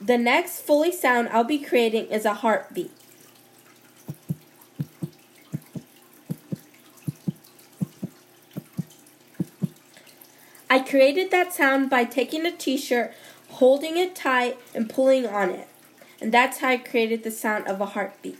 The next Foley sound I'll be creating is a heartbeat. I created that sound by taking a t-shirt, holding it tight, and pulling on it. And that's how I created the sound of a heartbeat.